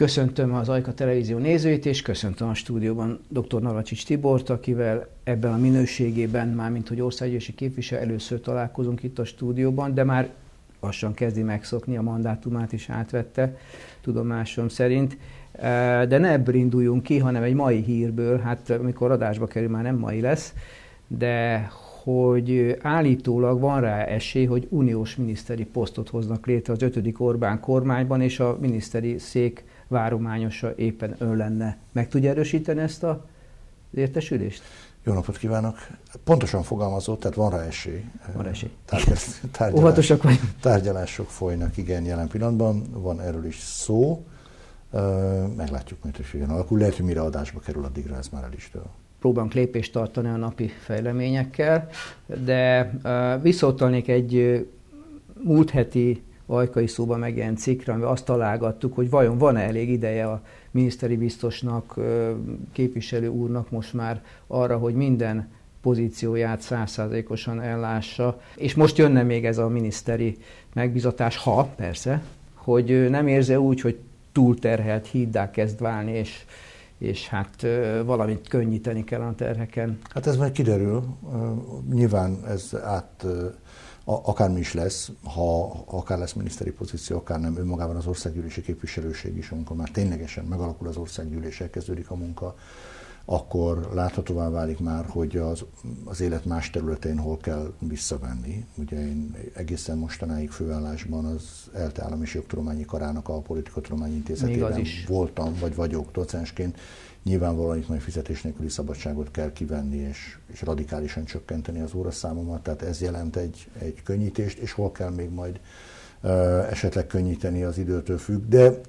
Köszöntöm az Ajka Televízió nézőit, és köszöntöm a stúdióban dr. Navacsics Tibort, akivel ebben a minőségében, mármint hogy országgyűlési képviselő, először találkozunk itt a stúdióban, de már lassan kezdi megszokni, a mandátumát is átvette, tudomásom szerint. De ne ebből induljunk ki, hanem egy mai hírből, hát amikor adásba kerül, már nem mai lesz, de hogy állítólag van rá esély, hogy uniós miniszteri posztot hoznak létre az ötödik Orbán kormányban, és a miniszteri szék várományosa éppen ön lenne. Meg tudja erősíteni ezt a értesülést? Jó napot kívánok! Pontosan fogalmazott, tehát van rá esély. Van esély. Tárgyalás, tárgyalás, Tárgyalások folynak, igen, jelen pillanatban. Van erről is szó. Meglátjuk, hogy hogyan alakul. Lehet, hogy mire adásba kerül, addigra ez már el is dől próbálunk lépést tartani a napi fejleményekkel, de visszautalnék egy múlt heti ajkai szóban megjelent cikkre, amivel azt találgattuk, hogy vajon van-e elég ideje a miniszteri biztosnak, képviselő úrnak most már arra, hogy minden pozícióját százszázalékosan ellássa. És most jönne még ez a miniszteri megbizatás, ha persze, hogy nem érze úgy, hogy túlterhelt híddá kezd válni, és, és hát valamit könnyíteni kell a terheken. Hát ez majd kiderül. Nyilván ez át akármi is lesz, ha akár lesz miniszteri pozíció, akár nem, önmagában az országgyűlési képviselőség is, amikor már ténylegesen megalakul az országgyűlés, elkezdődik a munka, akkor láthatóvá válik már, hogy az, az élet más területén hol kell visszavenni. Ugye én egészen mostanáig főállásban az ELTE Állam és Jogtudományi Karának a Politikatudományi Intézetében voltam, vagy vagyok docensként, Nyilvánvalóan itt majd fizetés nélküli szabadságot kell kivenni, és, és radikálisan csökkenteni az óraszámomat, tehát ez jelent egy, egy könnyítést, és hol kell még majd uh, esetleg könnyíteni az időtől függ. De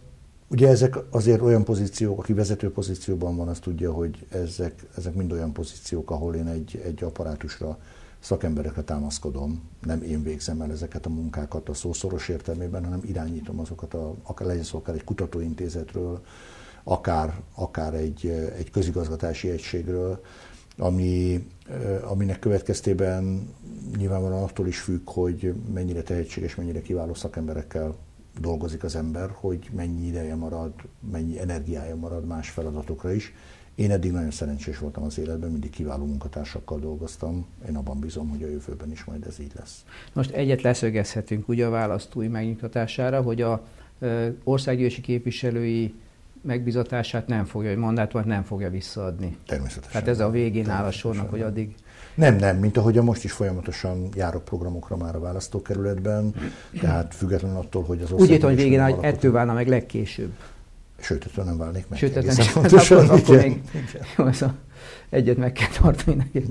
ugye ezek azért olyan pozíciók, aki vezető pozícióban van, az tudja, hogy ezek, ezek mind olyan pozíciók, ahol én egy, egy apparátusra szakemberekre támaszkodom, nem én végzem el ezeket a munkákat a szószoros értelmében, hanem irányítom azokat, a, akár legyen szó akár egy kutatóintézetről, akár, akár egy, egy közigazgatási egységről, ami, aminek következtében nyilvánvalóan attól is függ, hogy mennyire tehetséges, mennyire kiváló szakemberekkel dolgozik az ember, hogy mennyi ideje marad, mennyi energiája marad más feladatokra is. Én eddig nagyon szerencsés voltam az életben, mindig kiváló munkatársakkal dolgoztam. Én abban bízom, hogy a jövőben is majd ez így lesz. Most egyet leszögezhetünk ugye a választói megnyugtatására, hogy a országgyűlési képviselői megbizatását nem fogja, hogy mandátumát nem fogja visszaadni. Természetesen. Tehát ez a végén áll a sornak, hogy addig... Nem, nem, mint ahogy a most is folyamatosan járok programokra már a választókerületben, tehát független attól, hogy az Úgy értem, hogy végén áll, ettől válna meg legkésőbb. Sőt, ettől nem válnék meg. Sőt, nem pontosan, akkor, akkor még jó, ez a, egyet meg kell tartani neki.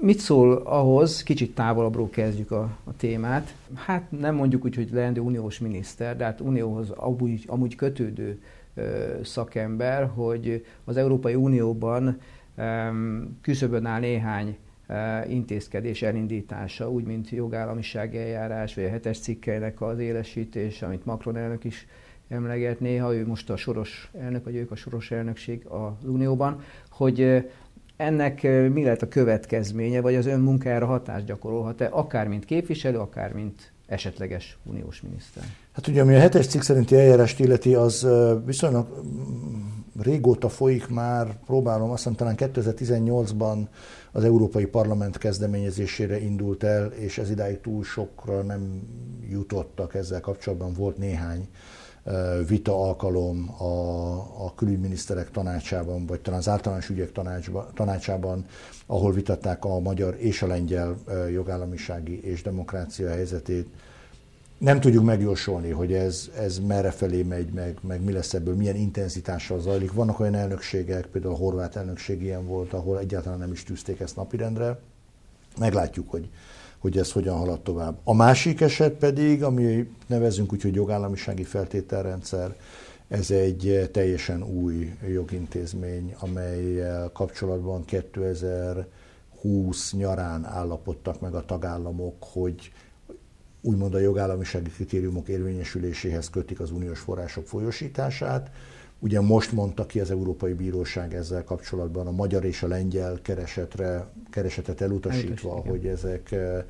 Mit szól ahhoz, kicsit távolabbról kezdjük a, a témát, hát nem mondjuk úgy, hogy leendő uniós miniszter, de hát unióhoz amúgy, amúgy kötődő szakember, hogy az Európai Unióban küszöbön áll néhány intézkedés elindítása, úgy, mint jogállamiság eljárás, vagy a hetes cikkeinek az élesítés, amit Macron elnök is emleget néha, ő most a soros elnök, vagy ők a soros elnökség az Unióban, hogy ennek mi lehet a következménye, vagy az ön munkájára hatást gyakorolhat-e, akár mint képviselő, akár mint esetleges uniós miniszter? Hát ugye, ami a hetes cikk szerinti eljárást illeti, az viszonylag régóta folyik már, próbálom, azt hiszem talán 2018-ban az Európai Parlament kezdeményezésére indult el, és ez idáig túl sokra nem jutottak ezzel kapcsolatban. Volt néhány vita alkalom a, a külügyminiszterek tanácsában, vagy talán az általános ügyek tanácsba, tanácsában, ahol vitatták a magyar és a lengyel jogállamisági és demokrácia helyzetét. Nem tudjuk megjósolni, hogy ez, ez merre felé megy, meg, meg mi lesz ebből, milyen intenzitással zajlik. Vannak olyan elnökségek, például a horvát elnökség ilyen volt, ahol egyáltalán nem is tűzték ezt napirendre. Meglátjuk, hogy, hogy ez hogyan halad tovább. A másik eset pedig, ami nevezünk úgy, hogy jogállamisági feltételrendszer, ez egy teljesen új jogintézmény, amelyel kapcsolatban 2020 nyarán állapodtak meg a tagállamok, hogy úgymond a jogállamisági kritériumok érvényesüléséhez kötik az uniós források folyosítását. Ugye most mondta ki az Európai Bíróság ezzel kapcsolatban a magyar és a lengyel keresetre, keresetet elutasítva, Elutasít, hogy ezek, eh,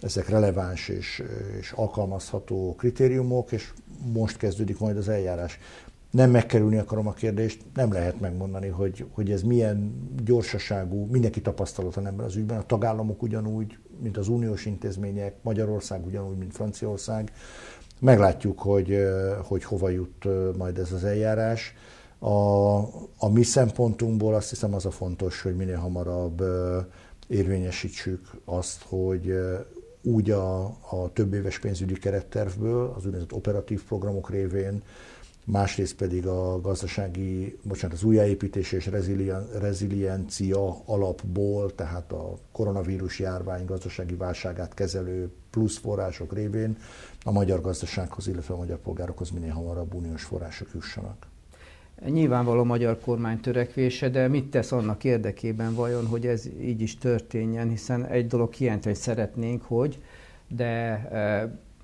ezek releváns és, és alkalmazható kritériumok, és most kezdődik majd az eljárás. nem megkerülni akarom a kérdést, nem lehet megmondani, hogy, hogy ez milyen gyorsaságú, mindenki tapasztalata ebben az ügyben, a tagállamok ugyanúgy, mint az uniós intézmények, Magyarország ugyanúgy, mint Franciaország. Meglátjuk, hogy, hogy hova jut majd ez az eljárás. A, a mi szempontunkból azt hiszem az a fontos, hogy minél hamarabb érvényesítsük azt, hogy úgy a, a több éves pénzügyi kerettervből, az úgynevezett operatív programok révén, másrészt pedig a gazdasági, bocsánat, az újjáépítés és reziliencia alapból, tehát a koronavírus járvány gazdasági válságát kezelő plusz források révén a magyar gazdasághoz, illetve a magyar polgárokhoz minél hamarabb uniós források jussanak. Nyilvánvaló a magyar kormány törekvése, de mit tesz annak érdekében vajon, hogy ez így is történjen, hiszen egy dolog hogy szeretnénk, hogy, de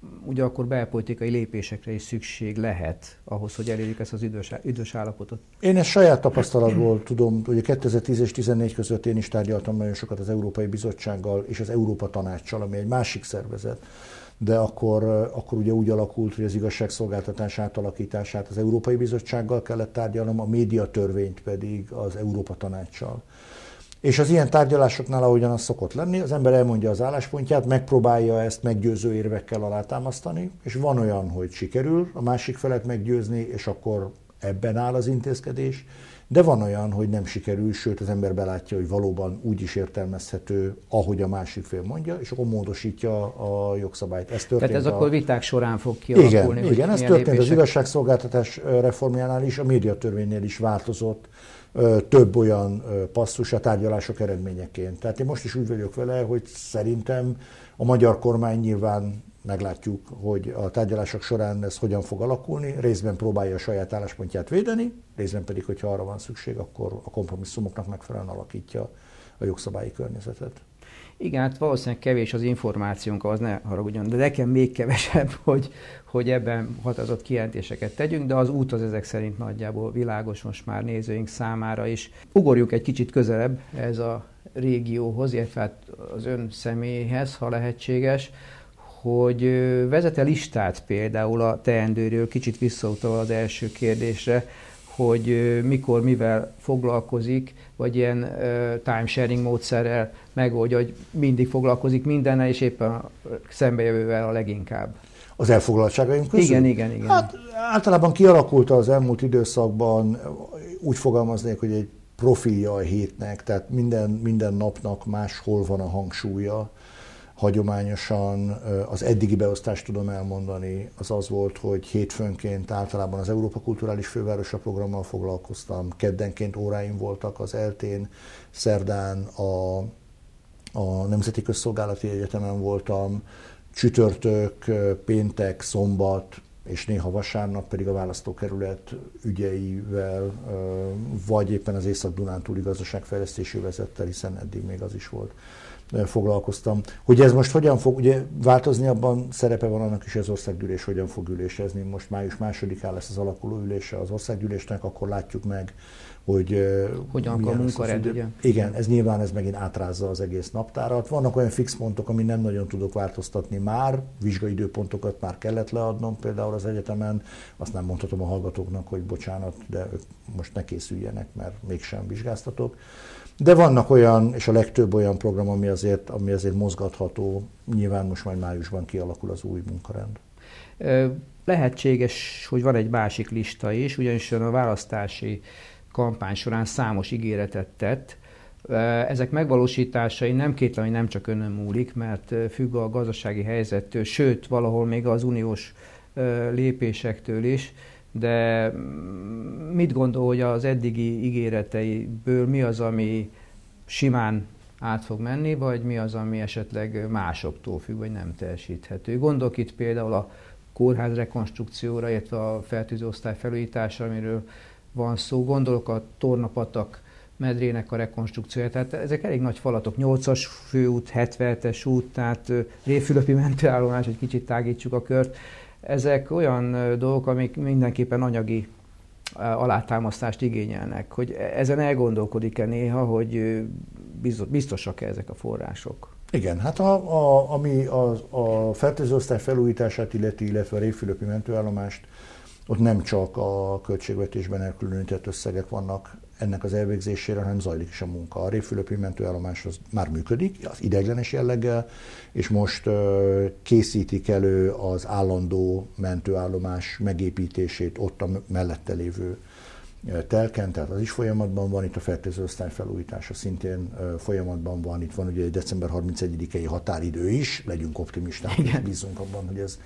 e, ugye akkor belpolitikai lépésekre is szükség lehet ahhoz, hogy elérjük ezt az üdvös, üdvös állapotot. Én ezt saját tapasztalatból tudom, hogy 2010 és 2014 között én is tárgyaltam nagyon sokat az Európai Bizottsággal és az Európa Tanácssal, ami egy másik szervezet de akkor, akkor ugye úgy alakult, hogy az igazságszolgáltatás átalakítását az Európai Bizottsággal kellett tárgyalnom, a médiatörvényt pedig az Európa Tanácssal. És az ilyen tárgyalásoknál, ahogyan az szokott lenni, az ember elmondja az álláspontját, megpróbálja ezt meggyőző érvekkel alátámasztani, és van olyan, hogy sikerül a másik felet meggyőzni, és akkor ebben áll az intézkedés, de van olyan, hogy nem sikerül, sőt az ember belátja, hogy valóban úgy is értelmezhető, ahogy a másik fél mondja, és akkor módosítja a jogszabályt. Ez történt Tehát ez a... akkor viták során fog kialakulni. Igen, igen ez történt lépések. az igazságszolgáltatás reformjánál is, a médiatörvénynél is változott több olyan passzus a tárgyalások eredményeként. Tehát én most is úgy vagyok vele, hogy szerintem a magyar kormány nyilván meglátjuk, hogy a tárgyalások során ez hogyan fog alakulni. Részben próbálja a saját álláspontját védeni, részben pedig, hogyha arra van szükség, akkor a kompromisszumoknak megfelelően alakítja a jogszabályi környezetet. Igen, hát valószínűleg kevés az információnk, az ne haragudjon, de nekem még kevesebb, hogy, hogy ebben határozott kijelentéseket tegyünk, de az út az ezek szerint nagyjából világos most már nézőink számára is. Ugorjuk egy kicsit közelebb ez a régióhoz, illetve hát az ön személyhez, ha lehetséges hogy vezete listát például a teendőről, kicsit visszautalva az első kérdésre, hogy mikor, mivel foglalkozik, vagy ilyen time-sharing módszerrel megoldja, hogy mindig foglalkozik mindennel, és éppen szembejövővel a leginkább. Az elfoglaltságaink közül? Igen, igen, igen. Hát általában kialakult az elmúlt időszakban, úgy fogalmaznék, hogy egy profilja a hétnek, tehát minden, minden napnak máshol van a hangsúlya hagyományosan az eddigi beosztást tudom elmondani, az az volt, hogy hétfőnként általában az Európa Kulturális Fővárosa programmal foglalkoztam, keddenként óráim voltak az eltén, szerdán a, a Nemzeti Közszolgálati Egyetemen voltam, csütörtök, péntek, szombat, és néha vasárnap pedig a választókerület ügyeivel, vagy éppen az Észak-Dunántúli gazdaságfejlesztési vezettel, hiszen eddig még az is volt foglalkoztam. Hogy ez most hogyan fog ugye változni, abban szerepe van annak is, az országgyűlés hogyan fog ülésezni. Most május másodikán lesz az alakuló ülése az országgyűlésnek, akkor látjuk meg, hogy hogyan a munkarend, ugye? Igen, ez nyilván ez megint átrázza az egész naptárat. Vannak olyan fix pontok, ami nem nagyon tudok változtatni már, vizsgai időpontokat már kellett leadnom például az egyetemen, azt nem mondhatom a hallgatóknak, hogy bocsánat, de ők most ne készüljenek, mert mégsem vizsgáztatok. De vannak olyan, és a legtöbb olyan program, ami azért, ami azért mozgatható, nyilván most majd májusban kialakul az új munkarend. Lehetséges, hogy van egy másik lista is, ugyanis a választási kampány során számos ígéretet tett. Ezek megvalósításai nem kétlen, hogy nem csak önön múlik, mert függ a gazdasági helyzettől, sőt, valahol még az uniós lépésektől is de mit gondol, hogy az eddigi ígéreteiből mi az, ami simán át fog menni, vagy mi az, ami esetleg másoktól függ, vagy nem teljesíthető. Gondolok itt például a kórház rekonstrukcióra, illetve a fertőzőosztály felújításra, amiről van szó. Gondolok a tornapatak medrének a rekonstrukciója. Tehát ezek elég nagy falatok, 8-as főút, 77-es út, tehát Réfülöpi mentőállomás, egy kicsit tágítsuk a kört ezek olyan dolgok, amik mindenképpen anyagi alátámasztást igényelnek, hogy ezen elgondolkodik-e néha, hogy biztosak-e ezek a források? Igen, hát a, a, ami a, a fertőzőosztály felújítását illeti, illetve a Révfülöpi mentőállomást, ott nem csak a költségvetésben elkülönített összegek vannak ennek az elvégzésére, hanem zajlik is a munka. A Révfülöpi mentőállomás az már működik, az ideglenes jelleggel, és most készítik elő az állandó mentőállomás megépítését ott a mellette lévő telken, tehát az is folyamatban van, itt a fertőző osztály felújítása szintén folyamatban van, itt van ugye december 31-i határidő is, legyünk optimisták, és bízunk abban, hogy ez,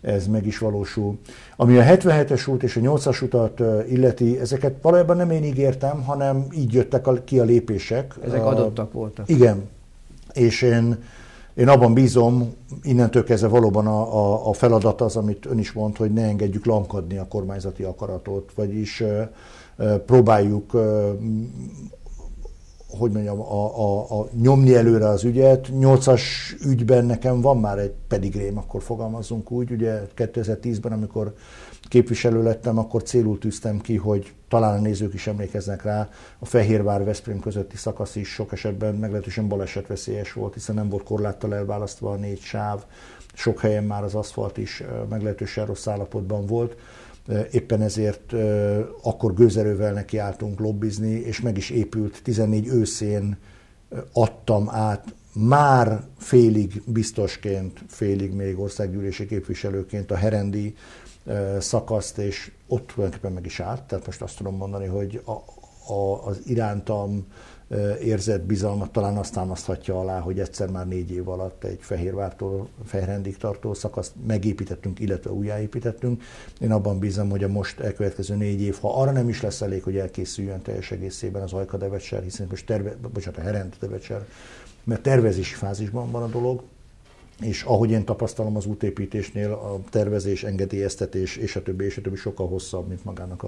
ez meg is valósul. Ami a 77-es út és a 8-as utat illeti, ezeket valójában nem én ígértem, hanem így jöttek ki a lépések. Ezek adottak voltak. Igen, és én, én abban bízom, innentől kezdve valóban a, a, a feladat az, amit ön is mond, hogy ne engedjük lankadni a kormányzati akaratot, vagyis próbáljuk hogy mondjam, a, a, a nyomni előre az ügyet. Nyolcas ügyben nekem van már egy pedigrém, akkor fogalmazunk úgy. Ugye 2010-ben, amikor képviselő lettem, akkor célul tűztem ki, hogy talán a nézők is emlékeznek rá, a Fehérvár-Veszprém közötti szakasz is sok esetben meglehetősen balesetveszélyes volt, hiszen nem volt korláttal elválasztva a négy sáv, sok helyen már az aszfalt is meglehetősen rossz állapotban volt éppen ezért akkor gőzerővel nekiálltunk lobbizni, és meg is épült 14 őszén adtam át már félig biztosként, félig még országgyűlési képviselőként a herendi szakaszt, és ott tulajdonképpen meg is állt. Tehát most azt tudom mondani, hogy a, a, az irántam érzett bizalmat talán azt támaszthatja alá, hogy egyszer már négy év alatt egy Fehérvártól Fehrendig tartó szakaszt megépítettünk, illetve újjáépítettünk. Én abban bízom, hogy a most elkövetkező négy év, ha arra nem is lesz elég, hogy elkészüljön teljes egészében az Ajka Devecser, hiszen most terve, bocsánat, a Herend Devecser, mert tervezési fázisban van a dolog, és ahogy én tapasztalom az útépítésnél, a tervezés, engedélyeztetés és a többi, és a többi sokkal hosszabb, mint magának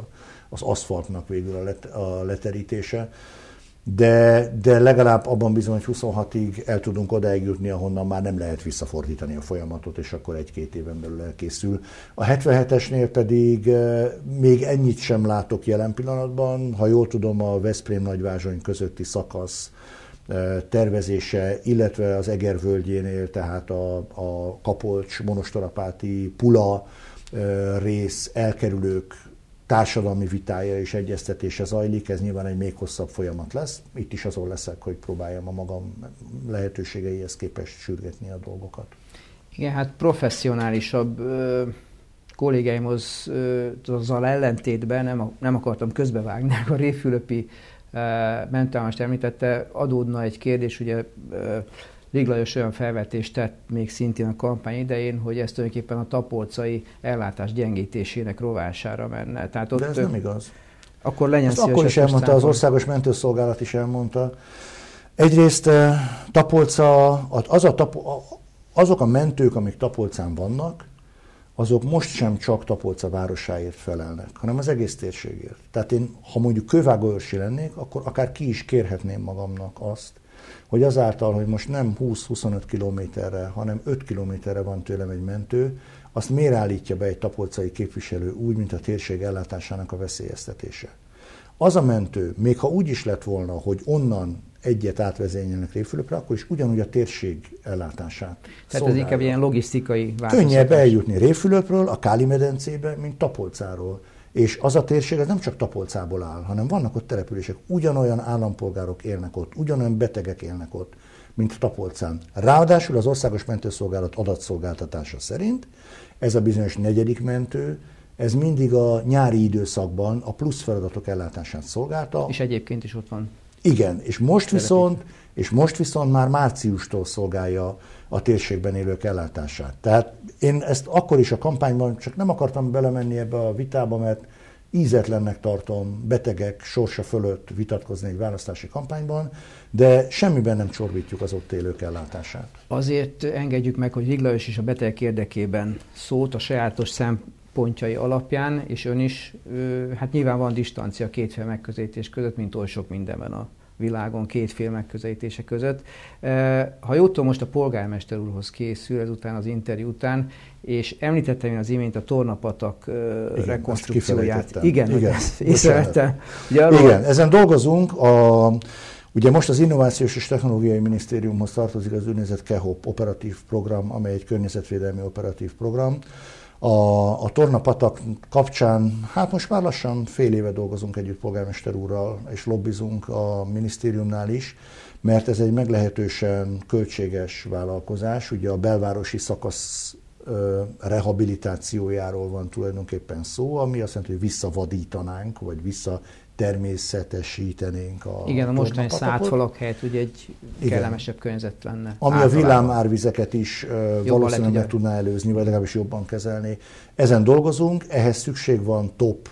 az aszfaltnak végül a, let, a leterítése de, de legalább abban bizony, hogy 26-ig el tudunk odáig jutni, ahonnan már nem lehet visszafordítani a folyamatot, és akkor egy-két éven belül elkészül. A 77-esnél pedig eh, még ennyit sem látok jelen pillanatban. Ha jól tudom, a Veszprém-Nagyvázsony közötti szakasz eh, tervezése, illetve az Eger völgyénél, tehát a, a Kapolcs, Monostorapáti, Pula eh, rész elkerülők társadalmi vitája és egyeztetése zajlik, ez nyilván egy még hosszabb folyamat lesz. Itt is azon leszek, hogy próbáljam a magam lehetőségeihez képest sürgetni a dolgokat. Igen, hát professzionálisabb ö, kollégáimhoz ö, azzal ellentétben nem, nem akartam közbevágni, a Réfülöpi mentálmást említette, adódna egy kérdés, ugye ö, Rig Lajos olyan felvetést tett még szintén a kampány idején, hogy ez tulajdonképpen a tapolcai ellátás gyengítésének rovására menne. Tehát ott, De ez nem igaz. Akkor legyen szíves, Akkor is elmondta, az Országos Mentőszolgálat is elmondta. Egyrészt eh, Tapolca, az a tapo, azok a mentők, amik Tapolcán vannak, azok most sem csak Tapolca városáért felelnek, hanem az egész térségért. Tehát én, ha mondjuk kővágóörsi lennék, akkor akár ki is kérhetném magamnak azt, hogy azáltal, hogy most nem 20-25 kilométerre, hanem 5 kilométerre van tőlem egy mentő, azt miért állítja be egy tapolcai képviselő úgy, mint a térség ellátásának a veszélyeztetése. Az a mentő, még ha úgy is lett volna, hogy onnan egyet átvezényelnek Réfülöpre, akkor is ugyanúgy a térség ellátását Tehát szolgálja. ez inkább ilyen logisztikai változtatás. Könnyebb eljutni Réfülöpről, a Káli medencébe, mint Tapolcáról. És az a térség ez nem csak Tapolcából áll, hanem vannak ott települések, ugyanolyan állampolgárok élnek ott, ugyanolyan betegek élnek ott, mint Tapolcán. Ráadásul az Országos Mentőszolgálat adatszolgáltatása szerint ez a bizonyos negyedik mentő, ez mindig a nyári időszakban a plusz feladatok ellátását szolgálta. És egyébként is ott van. Igen, és most viszont, és most viszont már márciustól szolgálja a térségben élők ellátását. Tehát én ezt akkor is a kampányban csak nem akartam belemenni ebbe a vitába, mert ízetlennek tartom betegek sorsa fölött vitatkozni egy választási kampányban, de semmiben nem csorbítjuk az ott élők ellátását. Azért engedjük meg, hogy Viglajos is a betegek érdekében szót a sajátos szempontjai alapján, és ön is, hát nyilván van distancia a kétféle megközelítés között, mint oly sok mindenben a világon kétféle megközelítése között. Ha jól tudom, most a polgármester úrhoz készül ezután az interjú után, és említettem én az imént a tornapatak Igen, rekonstrukcióját. Igen, Igen, észrevettem. Igen, ezen dolgozunk. A, Ugye most az Innovációs és Technológiai Minisztériumhoz tartozik az úgynevezett KEHOP operatív program, amely egy környezetvédelmi operatív program. A, a Torna Patak kapcsán, hát most már lassan fél éve dolgozunk együtt polgármester úrral, és lobbizunk a minisztériumnál is, mert ez egy meglehetősen költséges vállalkozás. Ugye a belvárosi szakasz rehabilitációjáról van tulajdonképpen szó, ami azt jelenti, hogy visszavadítanánk, vagy vissza természetesítenénk a Igen, a mostani szátfalak helyett ugye egy Igen. kellemesebb környezet lenne. Ami általában. a villámárvizeket is uh, valószínűleg meg tudná előzni, vagy legalábbis jobban kezelni. Ezen dolgozunk, ehhez szükség van top,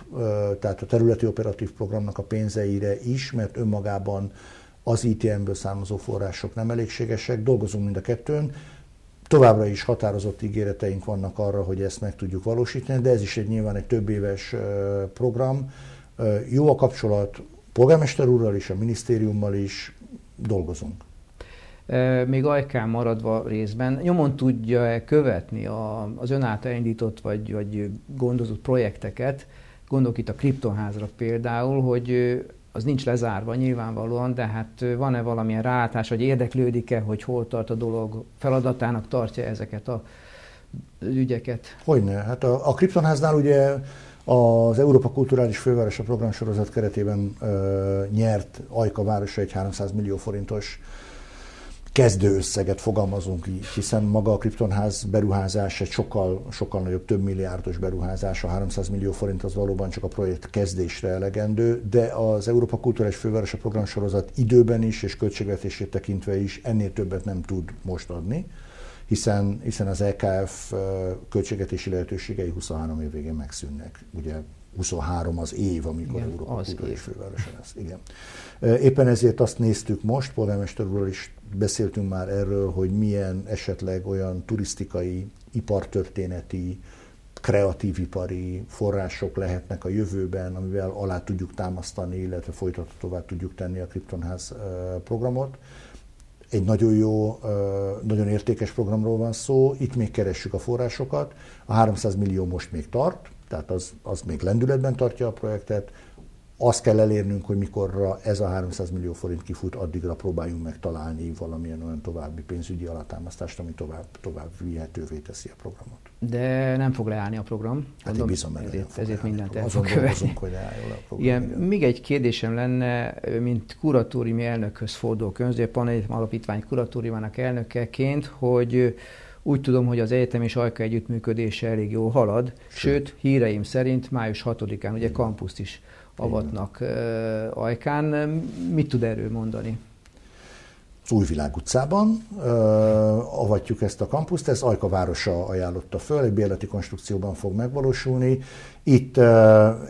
tehát a területi operatív programnak a pénzeire is, mert önmagában az ITM-ből származó források nem elégségesek, dolgozunk mind a kettőn, Továbbra is határozott ígéreteink vannak arra, hogy ezt meg tudjuk valósítani, de ez is egy nyilván egy több éves program. Jó a kapcsolat polgármester úrral is, a minisztériummal is, dolgozunk. Még ajkán maradva részben, nyomon tudja-e követni a, az ön által indított vagy, vagy gondozott projekteket, gondolok itt a kriptonházra például, hogy az nincs lezárva nyilvánvalóan, de hát van-e valamilyen rátás, vagy érdeklődik-e, hogy hol tart a dolog, feladatának tartja ezeket a ügyeket? Hogyne. Hát a, a Kriptonháznál ugye az Európa Kulturális Fővárosa programsorozat keretében ö, nyert Ajka városa egy 300 millió forintos kezdőösszeget fogalmazunk így, hiszen maga a kriptonház beruházás egy sokkal, sokkal nagyobb, több milliárdos beruházás, a 300 millió forint az valóban csak a projekt kezdésre elegendő, de az Európa Kulturális Fővárosa programsorozat időben is és költségvetését tekintve is ennél többet nem tud most adni, hiszen, hiszen az EKF költségvetési lehetőségei 23 év végén megszűnnek. Ugye 23 az év, amikor Igen, Európa Kulturális Fővárosa lesz. Igen. Éppen ezért azt néztük most, polgármester úrral is beszéltünk már erről, hogy milyen esetleg olyan turisztikai, ipartörténeti, kreatív ipari források lehetnek a jövőben, amivel alá tudjuk támasztani, illetve folytatóvá tudjuk tenni a Kryptonház programot. Egy nagyon jó, nagyon értékes programról van szó, itt még keressük a forrásokat, a 300 millió most még tart, tehát az, az még lendületben tartja a projektet, azt kell elérnünk, hogy mikorra ez a 300 millió forint kifut, addigra próbáljunk meg találni valamilyen olyan további pénzügyi alátámasztást, ami tovább, tovább vihetővé teszi a programot. De nem fog leállni a program. Hát én bízom benne, ezért, ezért mindent el fog követni. hogy leálljon a program. Igen, igen. Még egy kérdésem lenne, mint kuratóriumi elnökhöz fordulok önző, Panel Alapítvány kuratóriumának elnökeként, hogy úgy tudom, hogy az egyetem és Ajka együttműködése elég jól halad, sőt, sőt híreim szerint május 6-án ugye kampuszt is avatnak Ajkán. Mit tud erről mondani? Az Újvilág utcában uh, avatjuk ezt a kampuszt, ez Ajka városa ajánlotta föl, egy bérleti konstrukcióban fog megvalósulni. Itt uh,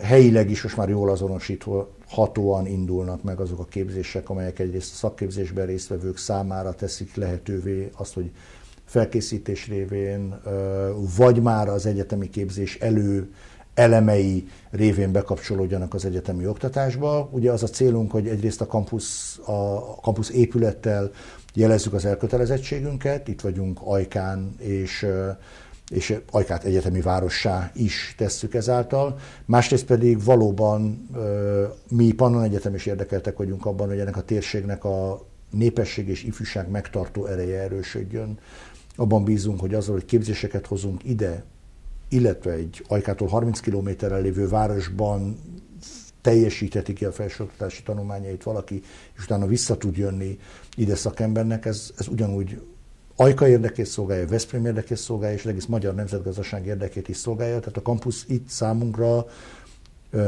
helyileg is most már jól azonosítva hatóan indulnak meg azok a képzések, amelyek egyrészt a szakképzésben résztvevők számára teszik lehetővé azt, hogy felkészítés révén, uh, vagy már az egyetemi képzés elő elemei révén bekapcsolódjanak az egyetemi oktatásba. Ugye az a célunk, hogy egyrészt a kampusz, a kampusz épülettel jelezzük az elkötelezettségünket, itt vagyunk Ajkán, és és Ajkát egyetemi várossá is tesszük ezáltal. Másrészt pedig valóban mi Pannon Egyetem is érdekeltek vagyunk abban, hogy ennek a térségnek a népesség és ifjúság megtartó ereje erősödjön. Abban bízunk, hogy azzal, hogy képzéseket hozunk ide, illetve egy Ajkától 30 kilométerrel lévő városban teljesítheti ki a felsőoktatási tanulmányait valaki, és utána vissza tud jönni ide szakembernek, ez, ez ugyanúgy Ajka érdekét szolgálja, Veszprém érdekét szolgálja, és egész magyar nemzetgazdaság érdekét is szolgálja. Tehát a kampusz itt számunkra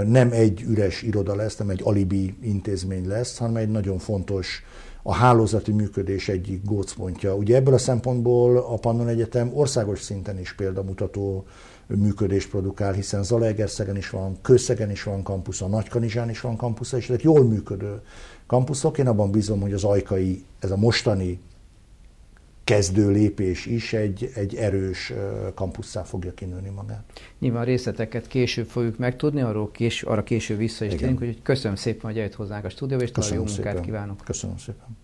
nem egy üres iroda lesz, nem egy alibi intézmény lesz, hanem egy nagyon fontos a hálózati működés egyik gócpontja. Ugye ebből a szempontból a Pannon Egyetem országos szinten is példamutató működést produkál, hiszen Zalaegerszegen is van, Kőszegen is van kampusza, Nagykanizsán is van kampusza, és ezek jól működő kampuszok. Én abban bízom, hogy az ajkai, ez a mostani kezdő lépés is egy, egy erős kampusszá fogja kinőni magát. Nyilván részleteket később fogjuk megtudni, arról kés, arra később vissza is térünk, hogy köszönöm szépen, hogy eljött hozzánk a stúdióba, és további jó munkát kívánok. Köszönöm szépen.